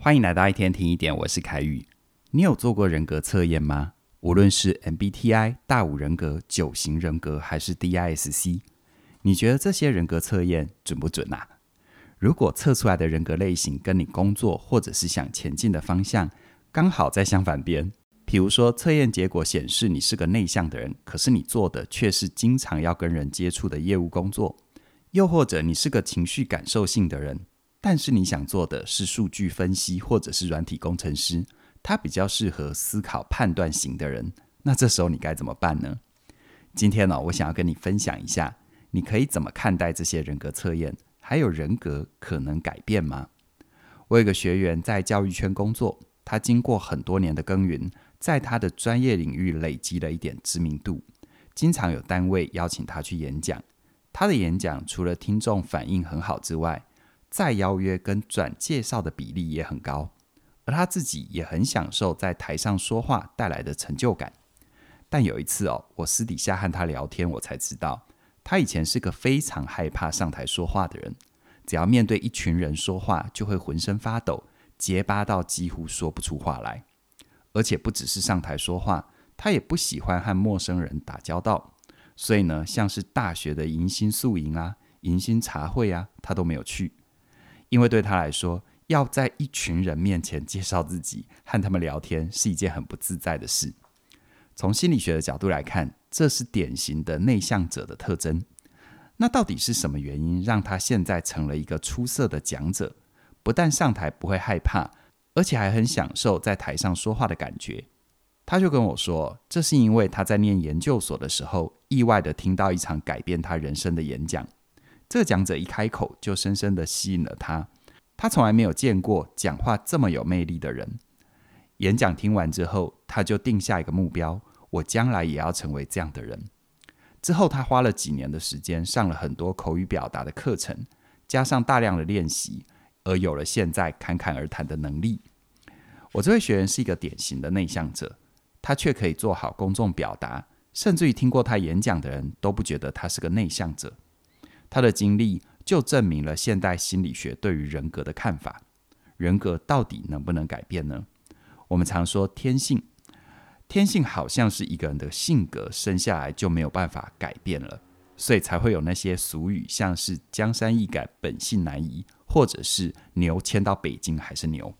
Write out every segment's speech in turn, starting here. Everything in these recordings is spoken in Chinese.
欢迎来到一天听一点，我是凯宇。你有做过人格测验吗？无论是 MBTI 大五人格、九型人格，还是 DISC，你觉得这些人格测验准不准啊？如果测出来的人格类型跟你工作或者是想前进的方向刚好在相反边，譬如说测验结果显示你是个内向的人，可是你做的却是经常要跟人接触的业务工作，又或者你是个情绪感受性的人。但是你想做的是数据分析或者是软体工程师，他比较适合思考判断型的人。那这时候你该怎么办呢？今天呢，我想要跟你分享一下，你可以怎么看待这些人格测验，还有人格可能改变吗？我有个学员在教育圈工作，他经过很多年的耕耘，在他的专业领域累积了一点知名度，经常有单位邀请他去演讲。他的演讲除了听众反应很好之外，再邀约跟转介绍的比例也很高，而他自己也很享受在台上说话带来的成就感。但有一次哦，我私底下和他聊天，我才知道他以前是个非常害怕上台说话的人，只要面对一群人说话，就会浑身发抖，结巴到几乎说不出话来。而且不只是上台说话，他也不喜欢和陌生人打交道，所以呢，像是大学的迎新宿营啊、迎新茶会啊，他都没有去。因为对他来说，要在一群人面前介绍自己，和他们聊天是一件很不自在的事。从心理学的角度来看，这是典型的内向者的特征。那到底是什么原因让他现在成了一个出色的讲者？不但上台不会害怕，而且还很享受在台上说话的感觉。他就跟我说，这是因为他在念研究所的时候，意外地听到一场改变他人生的演讲。这个讲者一开口就深深地吸引了他，他从来没有见过讲话这么有魅力的人。演讲听完之后，他就定下一个目标：我将来也要成为这样的人。之后，他花了几年的时间，上了很多口语表达的课程，加上大量的练习，而有了现在侃侃而谈的能力。我这位学员是一个典型的内向者，他却可以做好公众表达，甚至于听过他演讲的人都不觉得他是个内向者。他的经历就证明了现代心理学对于人格的看法：人格到底能不能改变呢？我们常说天性，天性好像是一个人的性格生下来就没有办法改变了，所以才会有那些俗语，像是“江山易改，本性难移”，或者是“牛迁到北京还是牛”。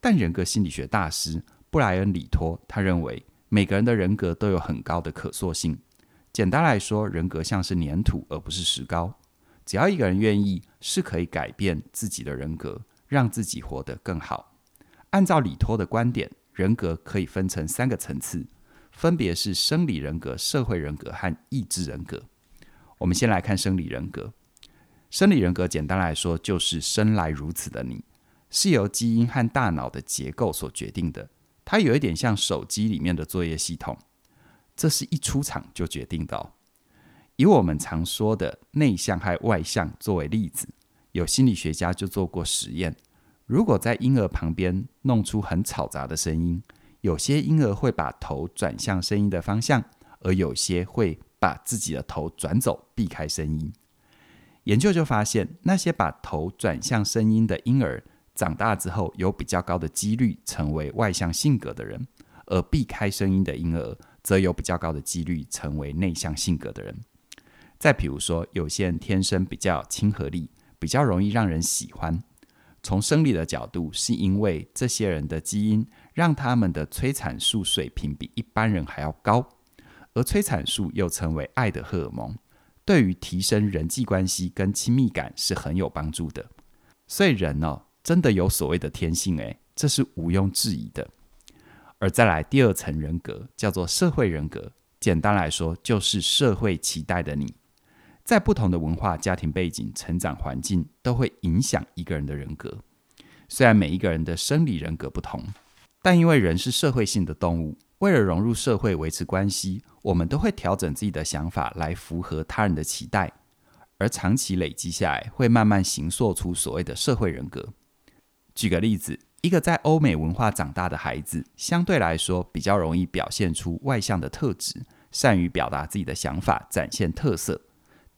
但人格心理学大师布莱恩·里托他认为，每个人的人格都有很高的可塑性。简单来说，人格像是粘土，而不是石膏。只要一个人愿意，是可以改变自己的人格，让自己活得更好。按照里托的观点，人格可以分成三个层次，分别是生理人格、社会人格和意志人格。我们先来看生理人格。生理人格简单来说，就是生来如此的你，是由基因和大脑的结构所决定的。它有一点像手机里面的作业系统。这是一出场就决定的哦。以我们常说的内向和外向作为例子，有心理学家就做过实验。如果在婴儿旁边弄出很吵杂的声音，有些婴儿会把头转向声音的方向，而有些会把自己的头转走，避开声音。研究就发现，那些把头转向声音的婴儿，长大之后有比较高的几率成为外向性格的人，而避开声音的婴儿，则有比较高的几率成为内向性格的人。再比如说，有些人天生比较亲和力，比较容易让人喜欢。从生理的角度，是因为这些人的基因让他们的催产素水平比一般人还要高，而催产素又称为爱的荷尔蒙，对于提升人际关系跟亲密感是很有帮助的。所以人哦，真的有所谓的天性，诶，这是毋庸置疑的。而再来第二层人格叫做社会人格，简单来说就是社会期待的你。在不同的文化、家庭背景、成长环境都会影响一个人的人格。虽然每一个人的生理人格不同，但因为人是社会性的动物，为了融入社会、维持关系，我们都会调整自己的想法来符合他人的期待，而长期累积下来，会慢慢形塑出所谓的社会人格。举个例子。一个在欧美文化长大的孩子，相对来说比较容易表现出外向的特质，善于表达自己的想法，展现特色；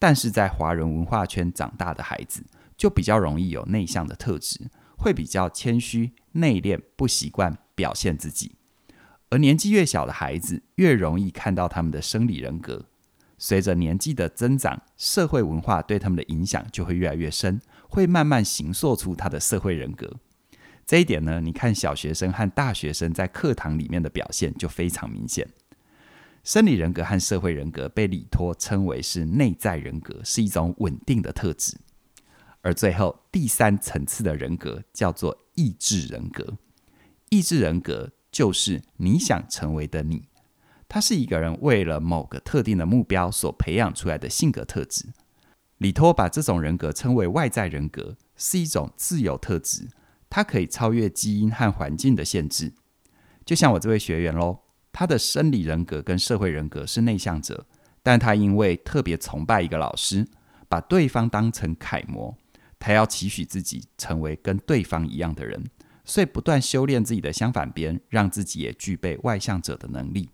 但是在华人文化圈长大的孩子，就比较容易有内向的特质，会比较谦虚、内敛，不习惯表现自己；而年纪越小的孩子，越容易看到他们的生理人格。随着年纪的增长，社会文化对他们的影响就会越来越深，会慢慢形塑出他的社会人格。这一点呢，你看小学生和大学生在课堂里面的表现就非常明显。生理人格和社会人格被李托称为是内在人格，是一种稳定的特质。而最后第三层次的人格叫做意志人格，意志人格就是你想成为的你。它是一个人为了某个特定的目标所培养出来的性格特质。李托把这种人格称为外在人格，是一种自由特质，它可以超越基因和环境的限制。就像我这位学员喽，他的生理人格跟社会人格是内向者，但他因为特别崇拜一个老师，把对方当成楷模，他要期许自己成为跟对方一样的人，所以不断修炼自己的相反边，让自己也具备外向者的能力。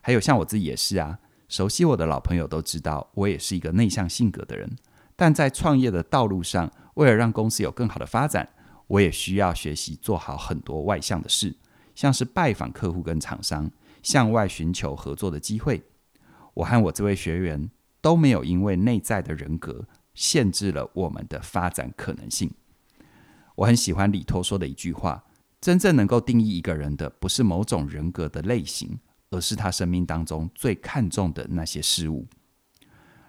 还有像我自己也是啊，熟悉我的老朋友都知道，我也是一个内向性格的人。但在创业的道路上，为了让公司有更好的发展，我也需要学习做好很多外向的事，像是拜访客户跟厂商，向外寻求合作的机会。我和我这位学员都没有因为内在的人格限制了我们的发展可能性。我很喜欢李托说的一句话：真正能够定义一个人的，不是某种人格的类型。而是他生命当中最看重的那些事物。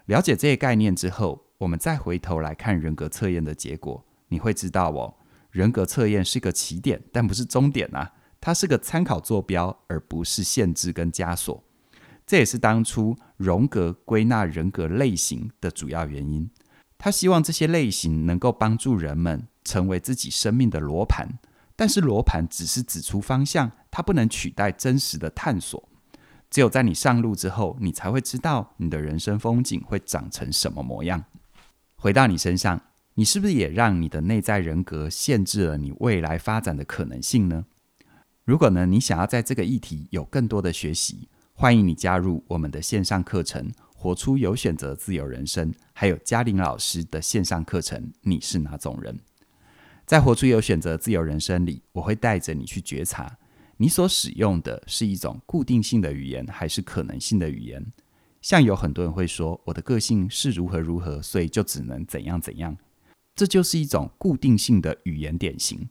了解这些概念之后，我们再回头来看人格测验的结果，你会知道哦，人格测验是个起点，但不是终点啊。它是个参考坐标，而不是限制跟枷锁。这也是当初荣格归纳人格类型的主要原因。他希望这些类型能够帮助人们成为自己生命的罗盘，但是罗盘只是指出方向，它不能取代真实的探索。只有在你上路之后，你才会知道你的人生风景会长成什么模样。回到你身上，你是不是也让你的内在人格限制了你未来发展的可能性呢？如果呢，你想要在这个议题有更多的学习，欢迎你加入我们的线上课程《活出有选择自由人生》，还有嘉玲老师的线上课程《你是哪种人》。在《活出有选择自由人生》里，我会带着你去觉察。你所使用的是一种固定性的语言，还是可能性的语言？像有很多人会说，我的个性是如何如何，所以就只能怎样怎样。这就是一种固定性的语言典型。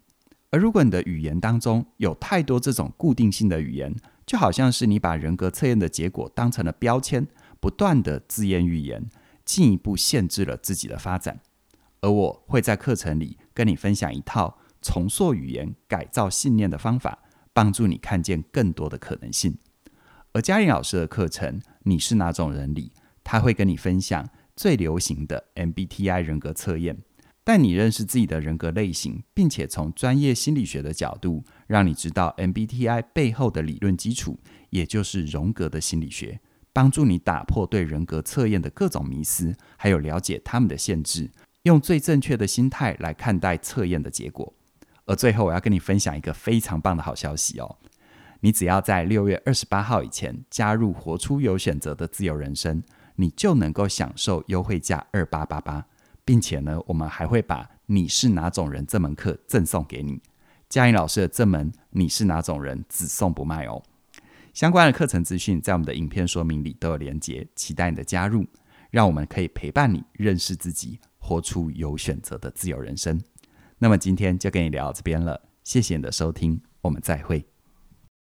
而如果你的语言当中有太多这种固定性的语言，就好像是你把人格测验的结果当成了标签，不断的自言预言，进一步限制了自己的发展。而我会在课程里跟你分享一套重塑语言、改造信念的方法。帮助你看见更多的可能性。而嘉玲老师的课程，你是哪种人里，他会跟你分享最流行的 MBTI 人格测验，带你认识自己的人格类型，并且从专业心理学的角度，让你知道 MBTI 背后的理论基础，也就是荣格的心理学，帮助你打破对人格测验的各种迷思，还有了解他们的限制，用最正确的心态来看待测验的结果。而最后，我要跟你分享一个非常棒的好消息哦！你只要在六月二十八号以前加入“活出有选择的自由人生”，你就能够享受优惠价二八八八，并且呢，我们还会把“你是哪种人”这门课赠送给你。嘉玲老师的这门“你是哪种人”只送不卖哦！相关的课程资讯在我们的影片说明里都有连结，期待你的加入，让我们可以陪伴你认识自己，活出有选择的自由人生。那么今天就跟你聊到这边了，谢谢你的收听，我们再会。